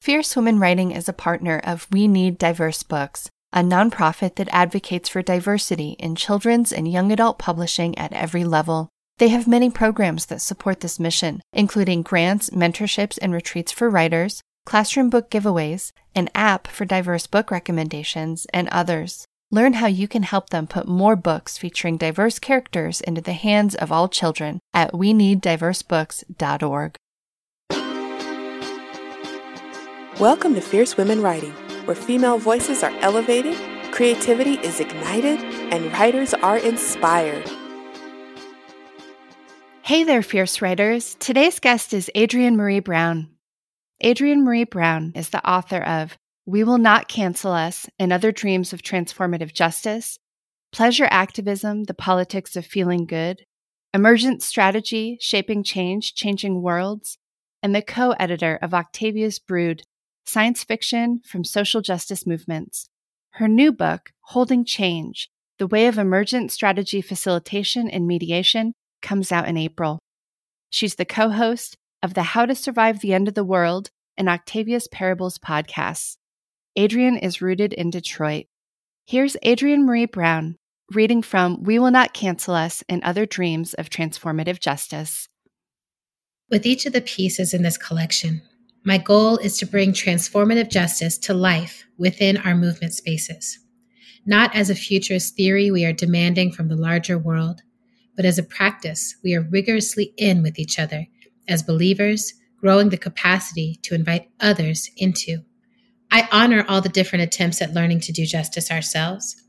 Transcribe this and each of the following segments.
Fierce Women Writing is a partner of We Need Diverse Books, a nonprofit that advocates for diversity in children's and young adult publishing at every level. They have many programs that support this mission, including grants, mentorships, and retreats for writers, classroom book giveaways, an app for diverse book recommendations, and others. Learn how you can help them put more books featuring diverse characters into the hands of all children at we need weneeddiversebooks.org. Welcome to Fierce Women Writing, where female voices are elevated, creativity is ignited, and writers are inspired. Hey there, fierce writers. Today's guest is Adrienne Maree Brown. Adrienne Maree Brown is the author of We Will Not Cancel Us and Other Dreams of Transformative Justice, Pleasure Activism, The Politics of Feeling Good, Emergent Strategy, Shaping Change, Changing Worlds, and the co editor of Octavia's Brood, Science Fiction from Social Justice Movements. Her new book, Holding Change The Way of Emergent Strategy Facilitation and Mediation, comes out in April. She's the co host of the How to Survive the End of the World and Octavia's Parables podcasts. Adrienne is rooted in Detroit. Here's Adrienne Maree Brown reading from We Will Not Cancel Us and Other Dreams of Transformative Justice. With each of the pieces in this collection, my goal is to bring transformative justice to life within our movement spaces, not as a futurist theory we are demanding from the larger world, but as a practice we are rigorously in with each other as believers, growing the capacity to invite others into. I honor all the different attempts at learning to do justice ourselves.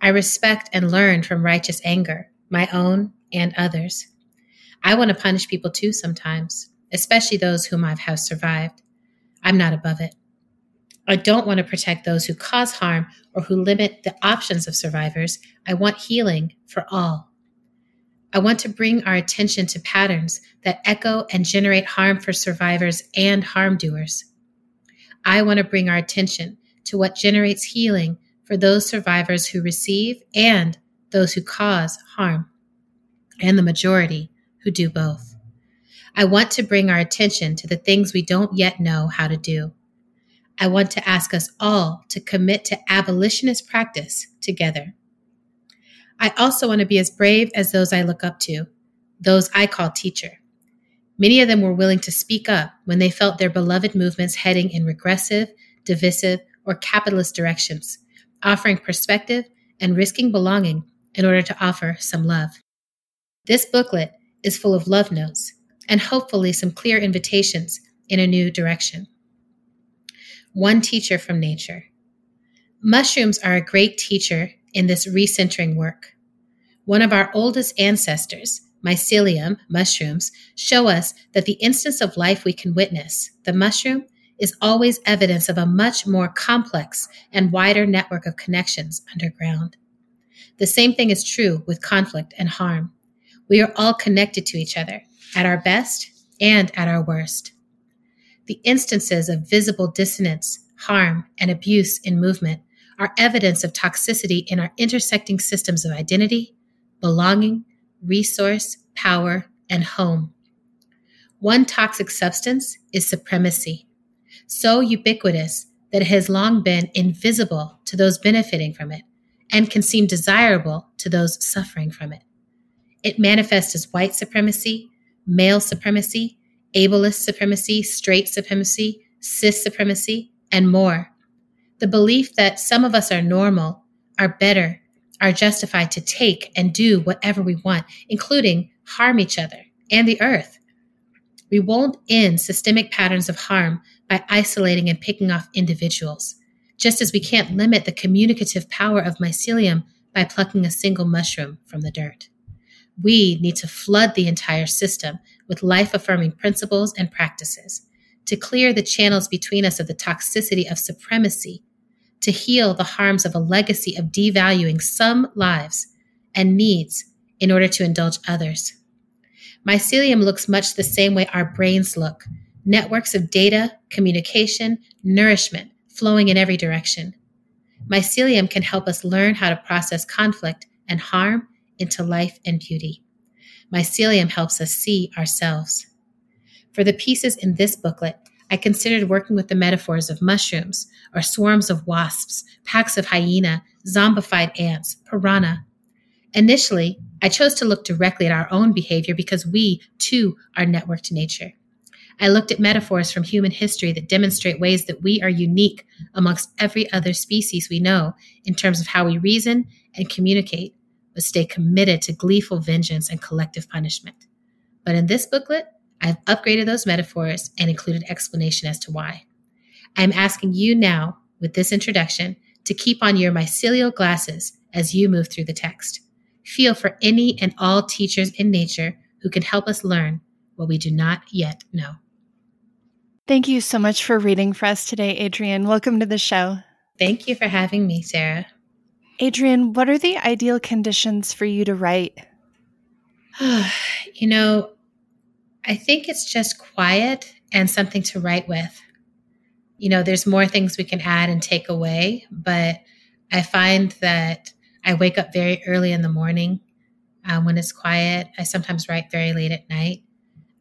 I respect and learn from righteous anger, my own and others. I want to punish people too sometimes especially those whom I've have survived. I'm not above it. I don't want to protect those who cause harm or who limit the options of survivors. I want healing for all. I want to bring our attention to patterns that echo and generate harm for survivors and harm doers. I want to bring our attention to what generates healing for those survivors who receive and those who cause harm, and the majority who do both. I want to bring our attention to the things we don't yet know how to do. I want to ask us all to commit to abolitionist practice together. I also want to be as brave as those I look up to, those I call teacher. Many of them were willing to speak up when they felt their beloved movements heading in regressive, divisive, or capitalist directions, offering perspective and risking belonging in order to offer some love. This booklet is full of love notes and hopefully some clear invitations in a new direction. One teacher from nature. Mushrooms are a great teacher in this recentering work. One of our oldest ancestors, mycelium, mushrooms, show us that the instance of life we can witness, the mushroom, is always evidence of a much more complex and wider network of connections underground. The same thing is true with conflict and harm. We are all connected to each other, at our best and at our worst. The instances of visible dissonance, harm, and abuse in movement are evidence of toxicity in our intersecting systems of identity, belonging, resource, power, and home. One toxic substance is supremacy, so ubiquitous that it has long been invisible to those benefiting from it and can seem desirable to those suffering from it. It manifests as white supremacy, male supremacy, ableist supremacy, straight supremacy, cis supremacy, and more. The belief that some of us are normal, are better, are justified to take and do whatever we want, including harm each other and the earth. We won't end systemic patterns of harm by isolating and picking off individuals, just as we can't limit the communicative power of mycelium by plucking a single mushroom from the dirt. We need to flood the entire system with life affirming principles and practices to clear the channels between us of the toxicity of supremacy, to heal the harms of a legacy of devaluing some lives and needs in order to indulge others. Mycelium looks much the same way our brains look networks of data, communication, nourishment flowing in every direction. Mycelium can help us learn how to process conflict and harm into life and beauty. Mycelium helps us see ourselves. For the pieces in this booklet, I considered working with the metaphors of mushrooms or swarms of wasps, packs of hyena, zombified ants, piranha. Initially, I chose to look directly at our own behavior because we, too, are networked nature. I looked at metaphors from human history that demonstrate ways that we are unique amongst every other species we know in terms of how we reason and communicate, but stay committed to gleeful vengeance and collective punishment. But in this booklet, I've upgraded those metaphors and included explanation as to why. I'm asking you now, with this introduction, to keep on your mycelial glasses as you move through the text. Feel for any and all teachers in nature who can help us learn what we do not yet know. Thank you so much for reading for us today, Adrienne. Welcome to the show. Thank you for having me, Sarah. Adrienne, what are the ideal conditions for you to write? you know, I think it's just quiet and something to write with. You know, there's more things we can add and take away, but I find that I wake up very early in the morning um, when it's quiet. I sometimes write very late at night.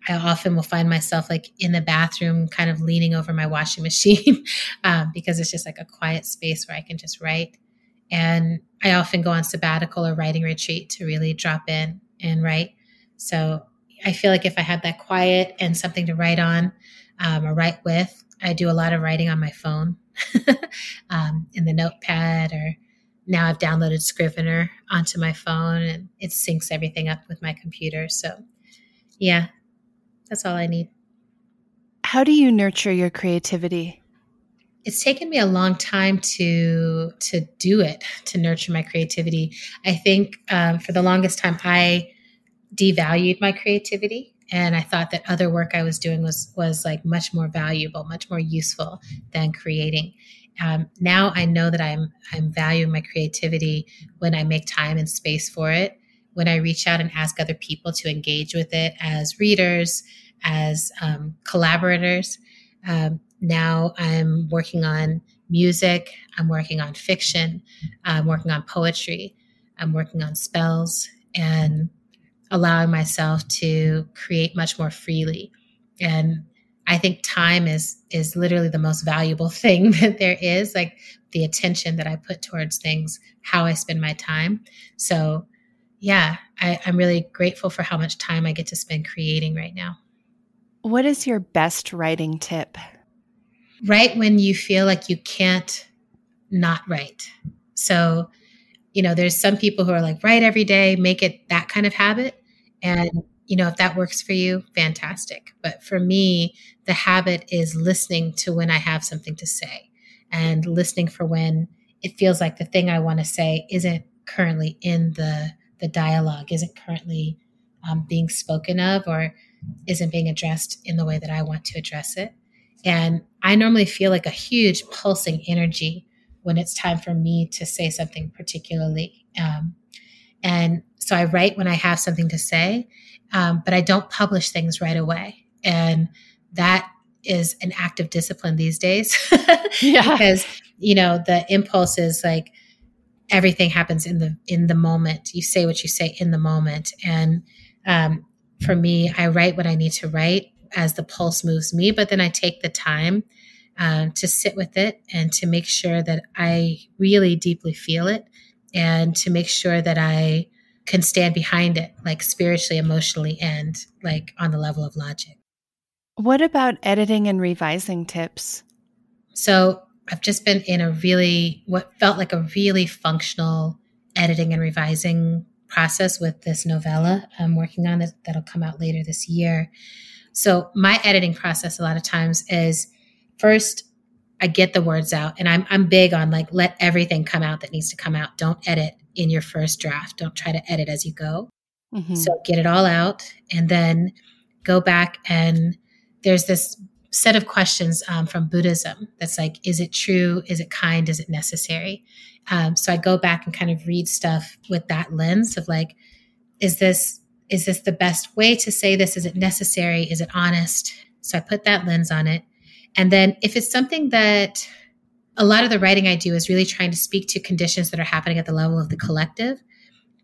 I often will find myself like in the bathroom, kind of leaning over my washing machine um, because it's just like a quiet space where I can just write. And I often go on sabbatical or writing retreat to really drop in and write. So I feel like if I have that quiet and something to write on um, or write with, I do a lot of writing on my phone um, in the notepad or now I've downloaded Scrivener onto my phone and it syncs everything up with my computer. So, yeah, that's all I need. How do you nurture your creativity? It's taken me a long time to to do it to nurture my creativity. I think um, for the longest time I devalued my creativity and I thought that other work I was doing was was like much more valuable, much more useful than creating. Um, now I know that I'm I'm valuing my creativity when I make time and space for it. When I reach out and ask other people to engage with it as readers, as um, collaborators. Um, now I'm working on music. I'm working on fiction. I'm working on poetry. I'm working on spells and allowing myself to create much more freely. And I think time is is literally the most valuable thing that there is, like the attention that I put towards things, how I spend my time. So yeah, I, I'm really grateful for how much time I get to spend creating right now. What is your best writing tip? Write when you feel like you can't not write. So, you know, there's some people who are like, write every day, make it that kind of habit. And, you know, if that works for you, fantastic. But for me, the habit is listening to when I have something to say and listening for when it feels like the thing I want to say isn't currently in the the dialogue, isn't currently um, being spoken of, or isn't being addressed in the way that I want to address it. And I normally feel like a huge pulsing energy when it's time for me to say something particularly. Um, and so I write when I have something to say, um, but I don't publish things right away. And that is an act of discipline these days. yeah. Because, you know, the impulse is like everything happens in the in the moment. You say what you say in the moment. And um, for me, I write what I need to write as the pulse moves me, but then I take the time um, to sit with it and to make sure that I really deeply feel it and to make sure that I can stand behind it, like spiritually, emotionally, and like on the level of logic. What about editing and revising tips? So I've just been in a really, what felt like a really functional editing and revising process with this novella I'm working on that, that'll come out later this year. So my editing process a lot of times is first I get the words out and I'm I'm big on like let everything come out that needs to come out. Don't edit in your first draft. Don't try to edit as you go. Mm-hmm. So get it all out and then go back and there's this set of questions um, from Buddhism that's like, is it true? Is it kind? Is it necessary? Um, so I go back and kind of read stuff with that lens of like, is this is this the best way to say this? Is it necessary? Is it honest? So I put that lens on it. And then if it's something that a lot of the writing I do is really trying to speak to conditions that are happening at the level of the collective,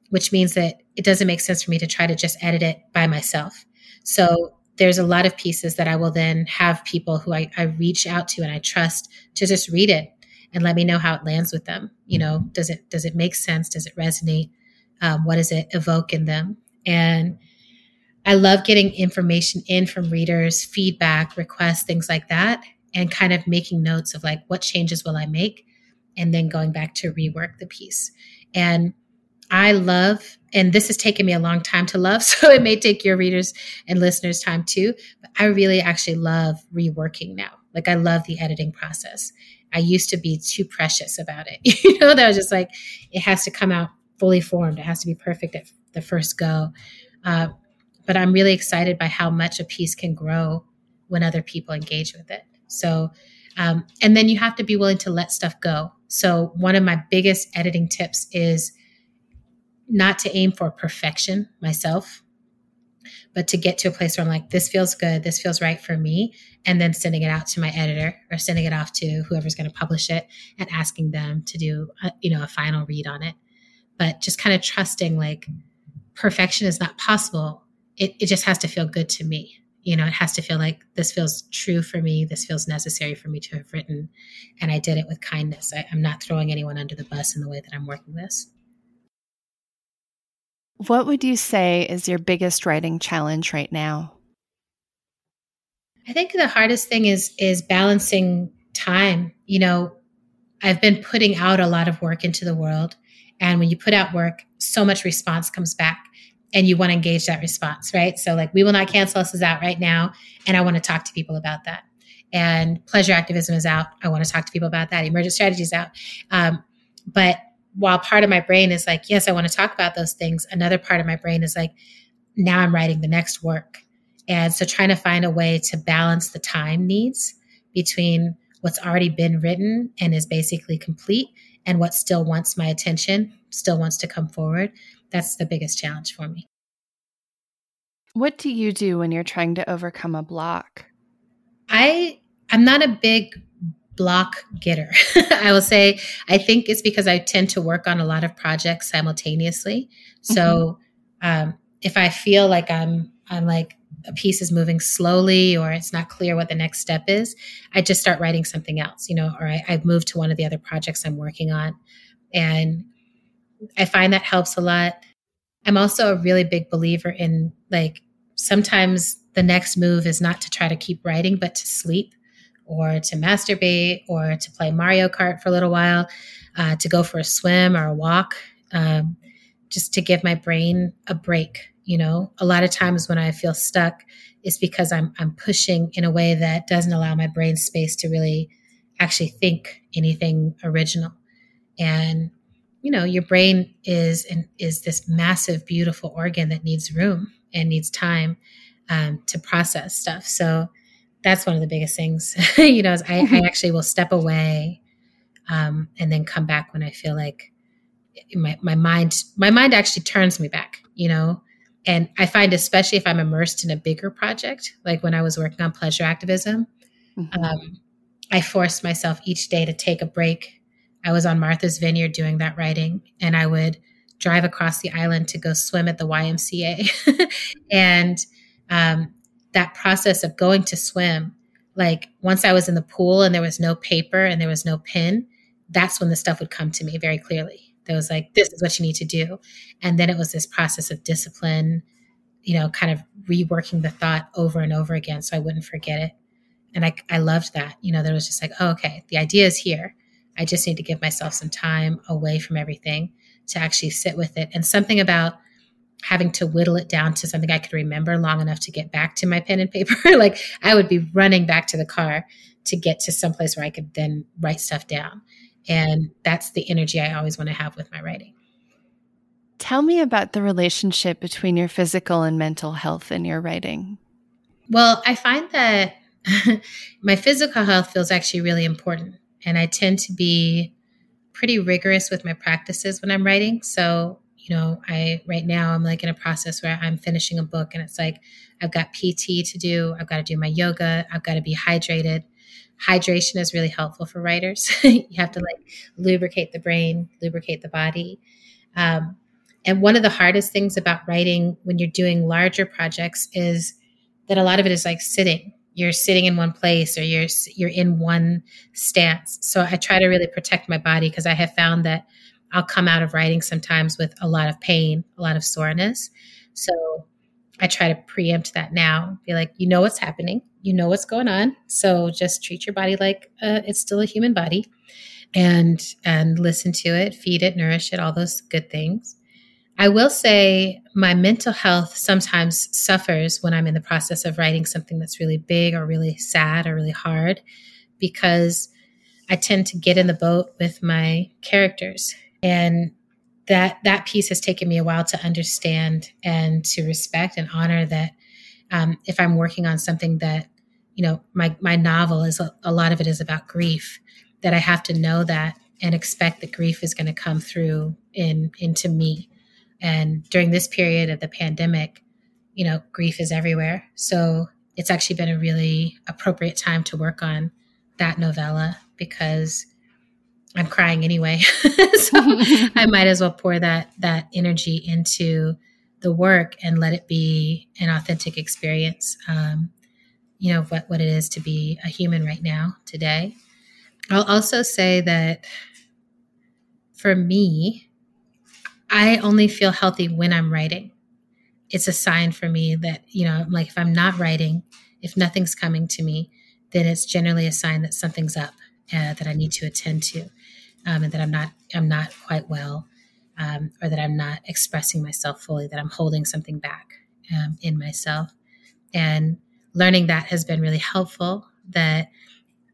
which means that it doesn't make sense for me to try to just edit it by myself. So there's a lot of pieces that I will then have people who I, I reach out to and I trust to just read it and let me know how it lands with them. You know, does it does it make sense? Does it resonate? Um, what does it evoke in them? And I love getting information in from readers, feedback, requests, things like that, and kind of making notes of like what changes will I make, and then going back to rework the piece. And I love, and this has taken me a long time to love, so it may take your readers and listeners time too, but I really actually love reworking now. Like I love the editing process. I used to be too precious about it. you know, that was just like, it has to come out fully formed. It has to be perfect at the first go. Uh, but I'm really excited by how much a piece can grow when other people engage with it. So, um, and then you have to be willing to let stuff go. So, one of my biggest editing tips is not to aim for perfection myself, but to get to a place where I'm like, this feels good, this feels right for me, and then sending it out to my editor or sending it off to whoever's going to publish it and asking them to do, a, you know, a final read on it. But just kind of trusting like perfection is not possible. It, it just has to feel good to me. You know, it has to feel like this feels true for me. This feels necessary for me to have written. And I did it with kindness. I, I'm not throwing anyone under the bus in the way that I'm working this. What would you say is your biggest writing challenge right now? I think the hardest thing is is balancing time. You know, I've been putting out a lot of work into the world, and when you put out work, so much response comes back, and you want to engage that response, right? So, like, we will not cancel us is out right now, and I want to talk to people about that. And pleasure activism is out. I want to talk to people about that. Emergent strategies out, um, but while part of my brain is like, yes, I want to talk about those things, another part of my brain is like, now I'm writing the next work. And so trying to find a way to balance the time needs between what's already been written and is basically complete and what still wants my attention, still wants to come forward. That's the biggest challenge for me. What do you do when you're trying to overcome a block? I I'm not a big block getter. I will say, I think it's because I tend to work on a lot of projects simultaneously. So mm-hmm. um, if I feel like I'm, I'm like a piece is moving slowly or it's not clear what the next step is, I just start writing something else, you know, or I, I move to one of the other projects I'm working on. And I find that helps a lot. I'm also a really big believer in like sometimes the next move is not to try to keep writing, but to sleep or to masturbate or to play Mario Kart for a little while, uh, to go for a swim or a walk, um, just to give my brain a break. You know, a lot of times when I feel stuck, it's because I'm I'm pushing in a way that doesn't allow my brain space to really actually think anything original. And you know, your brain is is this massive, beautiful organ that needs room and needs time um, to process stuff. So that's one of the biggest things you know I, I, mm-hmm. actually will step away um, and then come back when i feel like my, my mind my mind actually turns me back you know and i find especially if i'm immersed in a bigger project like when i was working on pleasure activism mm-hmm. um, i forced myself each day to take a break i was on martha's vineyard doing that writing and i would drive across the island to go swim at the ymca and um, that process of going to swim, like once I was in the pool and there was no paper and there was no pen, that's when the stuff would come to me very clearly. There was like, this is what you need to do. And then it was this process of discipline, you know, kind of reworking the thought over and over again so I wouldn't forget it. And I, I loved that. You know, there was just like, oh, okay, the idea is here. I just need to give myself some time away from everything to actually sit with it. And something about having to whittle it down to something I could remember long enough to get back to my pen and paper. like I would be running back to the car to get to someplace where I could then write stuff down. And that's the energy I always want to have with my writing. Tell me about the relationship between your physical and mental health in your writing. Well, I find that my physical health feels actually really important. And I tend to be pretty rigorous with my practices when I'm writing. So you know, I right now I'm like in a process where I'm finishing a book and it's like I've got PT to do, I've got to do my yoga, I've got to be hydrated. Hydration is really helpful for writers. you have to like lubricate the brain, lubricate the body. Um, and one of the hardest things about writing when you're doing larger projects is that a lot of it is like sitting. You're sitting in one place or you're you're in one stance. So I try to really protect my body because I have found that I'll come out of writing sometimes with a lot of pain, a lot of soreness. So I try to preempt that now. Be like, you know what's happening, you know what's going on. So just treat your body like uh, it's still a human body, and and listen to it, feed it, nourish it, all those good things. I will say my mental health sometimes suffers when I'm in the process of writing something that's really big or really sad or really hard because I tend to get in the boat with my characters. And that that piece has taken me a while to understand and to respect and honor that um, if i'm working on something that you know my my novel is a, a lot of it is about grief that i have to know that and expect that grief is going to come through in into me and during this period of the pandemic you know grief is everywhere so it's actually been a really appropriate time to work on that novella because I'm crying anyway. so I might as well pour that that energy into the work and let it be an authentic experience. Um, you know what what it is to be a human right now today. I'll also say that for me, I only feel healthy when I'm writing. It's a sign for me that you know, like if I'm not writing, if nothing's coming to me, then it's generally a sign that something's up uh, that I need to attend to um, and that I'm not I'm not quite well, um, or that I'm not expressing myself fully, that I'm holding something back um, in myself, and learning that has been really helpful. That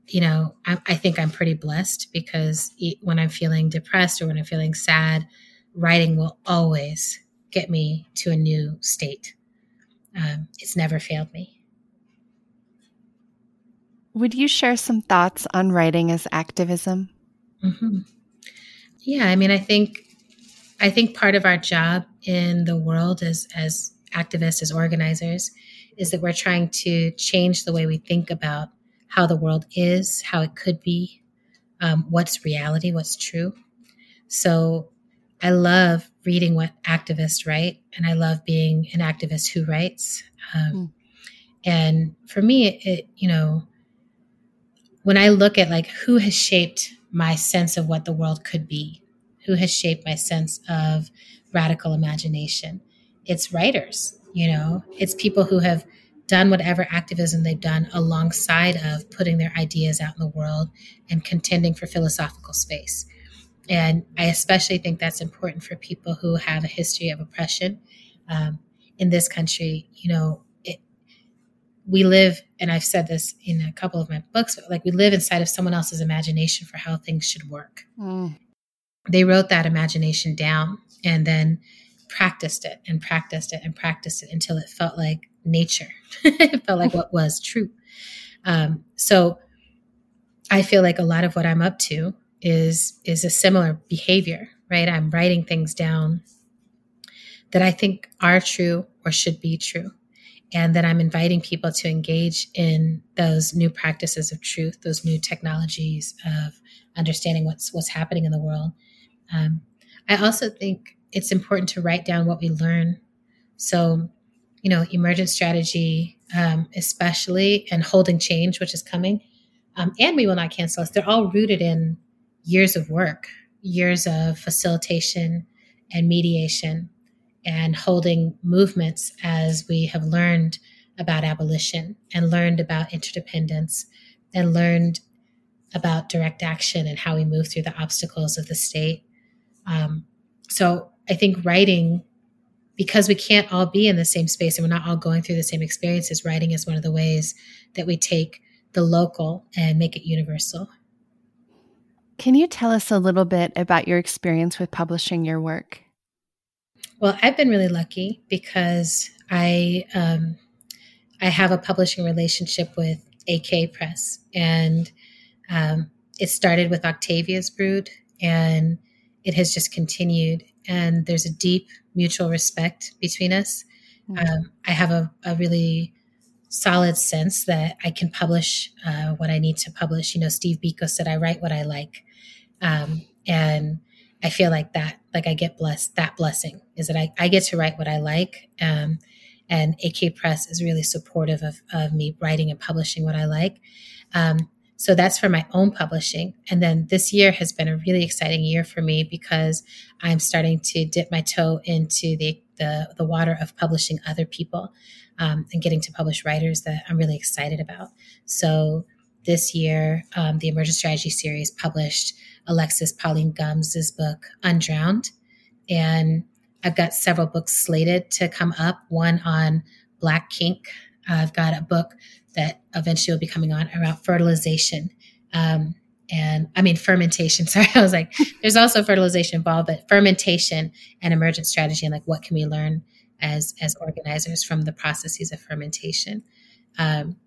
you know I, I think I'm pretty blessed because when I'm feeling depressed or when I'm feeling sad, writing will always get me to a new state. Um, it's never failed me. Would you share some thoughts on writing as activism? Mm-hmm. Yeah, I mean, I think I think part of our job in the world as as activists, as organizers, is that we're trying to change the way we think about how the world is, how it could be, um, what's reality, what's true. So I love reading what activists write, and I love being an activist who writes. Um, mm. And for me, it, it, you know, when I look at like who has shaped my sense of what the world could be, who has shaped my sense of radical imagination. It's writers, you know, it's people who have done whatever activism they've done alongside of putting their ideas out in the world and contending for philosophical space. And I especially think that's important for people who have a history of oppression. Um, in this country, you know, we live, and I've said this in a couple of my books, but like we live inside of someone else's imagination for how things should work. Mm. They wrote that imagination down and then practiced it and practiced it and practiced it until it felt like nature. it felt like what was true. Um, so I feel like a lot of what I'm up to is is a similar behavior, right? I'm writing things down that I think are true or should be true and that I'm inviting people to engage in those new practices of truth, those new technologies of understanding what's what's happening in the world. Um, I also think it's important to write down what we learn. So, you know, emergent strategy, um, especially, and holding change, which is coming, um, and we will not cancel us. They're all rooted in years of work, years of facilitation and mediation and holding movements as we have learned about abolition and learned about interdependence and learned about direct action and how we move through the obstacles of the state. Um, so I think writing, because we can't all be in the same space and we're not all going through the same experiences, writing is one of the ways that we take the local and make it universal. Can you tell us a little bit about your experience with publishing your work? Well, I've been really lucky because I um, I have a publishing relationship with AK Press, and um, it started with Octavia's Brood, and it has just continued. And there's a deep mutual respect between us. Mm-hmm. Um, I have a, a, really solid sense that I can publish uh, what I need to publish. You know, Steve Biko said, "I write what I like," um, and I feel like that, like I get blessed, that blessing is that I, I get to write what I like. Um, and AK Press is really supportive of, of me writing and publishing what I like. Um, so that's for my own publishing. And then this year has been a really exciting year for me because I'm starting to dip my toe into the the, the water of publishing other people um, and getting to publish writers that I'm really excited about. So this year, um, the Emergent Strategy series published Alexis Pauline Gumbs' book, Undrowned. And I've got several books slated to come up, one on Black kink. I've got a book that eventually will be coming on around fertilization. Um, and I mean fermentation. Sorry, I was like, there's also fertilization involved, but fermentation and emergent strategy, and like what can we learn as as organizers from the processes of fermentation. Um,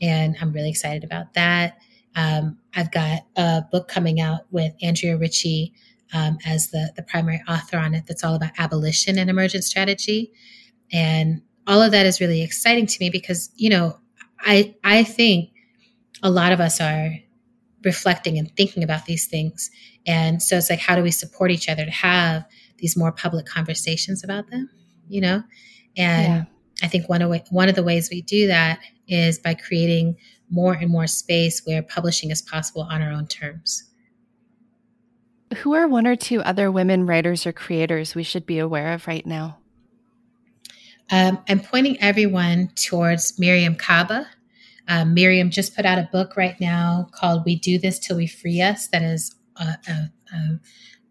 and I'm really excited about that. Um, I've got a book coming out with Andrea Ritchie um, as the the primary author on it. That's all about abolition and emergent strategy, and all of that is really exciting to me because you know I I think a lot of us are reflecting and thinking about these things. And so it's like, how do we support each other to have these more public conversations about them? You know, and yeah. I think one of one of the ways we do that is by creating more and more space where publishing is possible on our own terms. Who are one or two other women writers or creators we should be aware of right now? Um, I'm pointing everyone towards Mariame Kaba, um, Mariame just put out a book right now called "We Do This Till We Free Us." That is, a, a, a,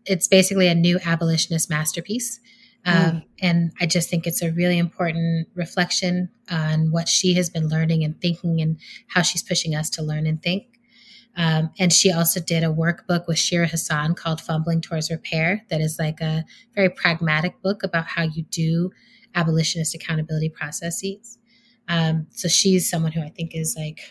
it's basically a new abolitionist masterpiece, um, mm. and I just think it's a really important reflection on what she has been learning and thinking, and how she's pushing us to learn and think. Um, and she also did a workbook with Shira Hassan called Fumbling Towards Repair, that is like a very pragmatic book about how you do abolitionist accountability processes. Um, so she's someone who I think is like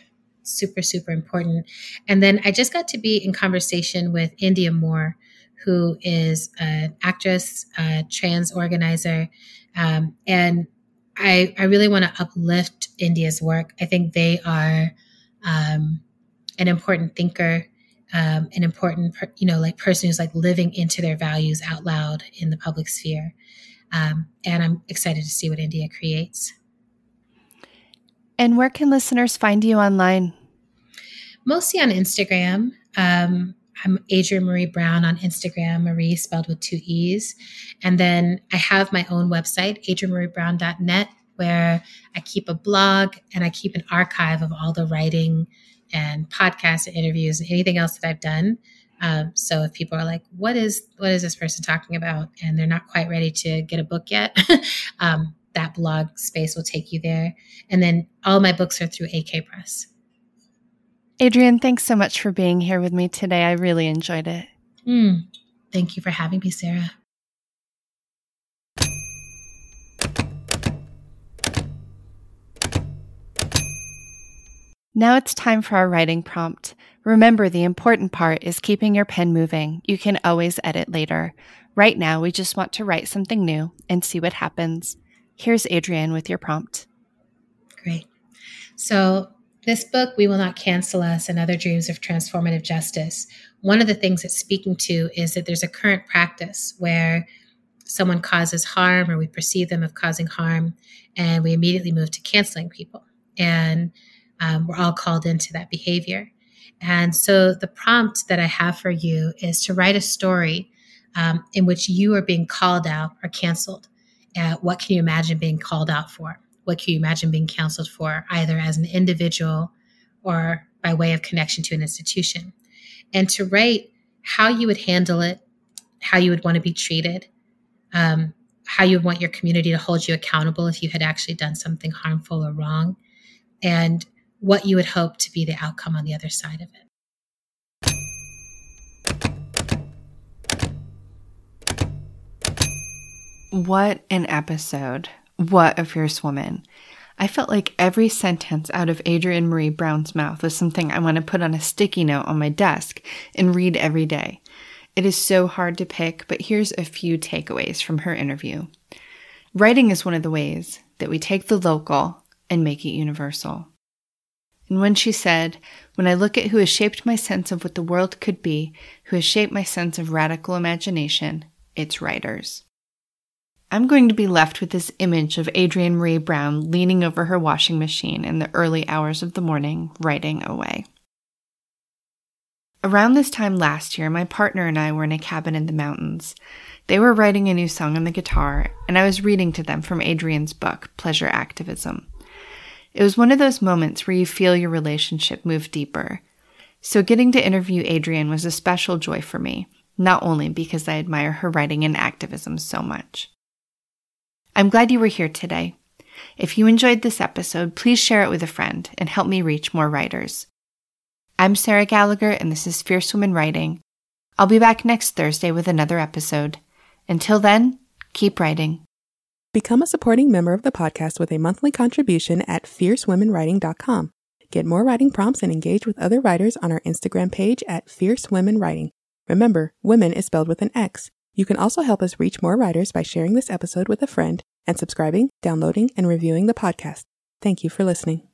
super, super important. And then I just got to be in conversation with Indya Moore, who is an actress, a trans organizer. Um, and I, I really want to uplift Indya's work. I think they are um, an important thinker, um, an important, per, you know, like person who's like living into their values out loud in the public sphere. Um, and I'm excited to see what Indya creates. And where can listeners find you online? Mostly on Instagram. Um, I'm Adrienne Maree Brown on Instagram, Maree spelled with two E's. And then I have my own website, adriennemareebrown.net, where I keep a blog and I keep an archive of all the writing and podcasts and interviews and anything else that I've done. Um, so if people are like, "What is what is this person talking about?" and they're not quite ready to get a book yet, um, that blog space will take you there. And then all my books are through AK Press. Adrienne, thanks so much for being here with me today. I really enjoyed it. Mm, thank you for having me, Sarah. Now it's time for our writing prompt. Remember, the important part is keeping your pen moving. You can always edit later. Right now, we just want to write something new and see what happens. Here's Adrienne with your prompt. Great. So, this book, We Will Not Cancel Us and Other Dreams of Transformative Justice, one of the things it's speaking to is that there's a current practice where someone causes harm or we perceive them of causing harm, and we immediately move to canceling people. And um, we're all called into that behavior. And so the prompt that I have for you is to write a story um, in which you are being called out or canceled uh, what can you imagine being called out for? What can you imagine being counseled for, either as an individual or by way of connection to an institution? And to write how you would handle it, how you would want to be treated, um, how you would want your community to hold you accountable if you had actually done something harmful or wrong, and what you would hope to be the outcome on the other side of it. What an episode. What a fierce woman. I felt like every sentence out of Adrienne Maree Brown's mouth was something I want to put on a sticky note on my desk and read every day. It is so hard to pick, but here's a few takeaways from her interview. Writing is one of the ways that we take the local and make it universal. And when she said, When I look at who has shaped my sense of what the world could be, who has shaped my sense of radical imagination, it's writers. I'm going to be left with this image of Adrienne Maree Brown leaning over her washing machine in the early hours of the morning, writing away. Around this time last year, my partner and I were in a cabin in the mountains. They were writing a new song on the guitar, and I was reading to them from Adrienne's book, Pleasure Activism. It was one of those moments where you feel your relationship move deeper. So getting to interview Adrienne was a special joy for me, not only because I admire her writing and activism so much. I'm glad you were here today. If you enjoyed this episode, please share it with a friend and help me reach more writers. I'm Sarah Gallagher, and this is Fierce Women Writing. I'll be back next Thursday with another episode. Until then, keep writing. Become a supporting member of the podcast with a monthly contribution at fiercewomenwriting.com. Get more writing prompts and engage with other writers on our Instagram page at Fierce Women Writing. Remember, women is spelled with an X. You can also help us reach more writers by sharing this episode with a friend and subscribing, downloading, and reviewing the podcast. Thank you for listening.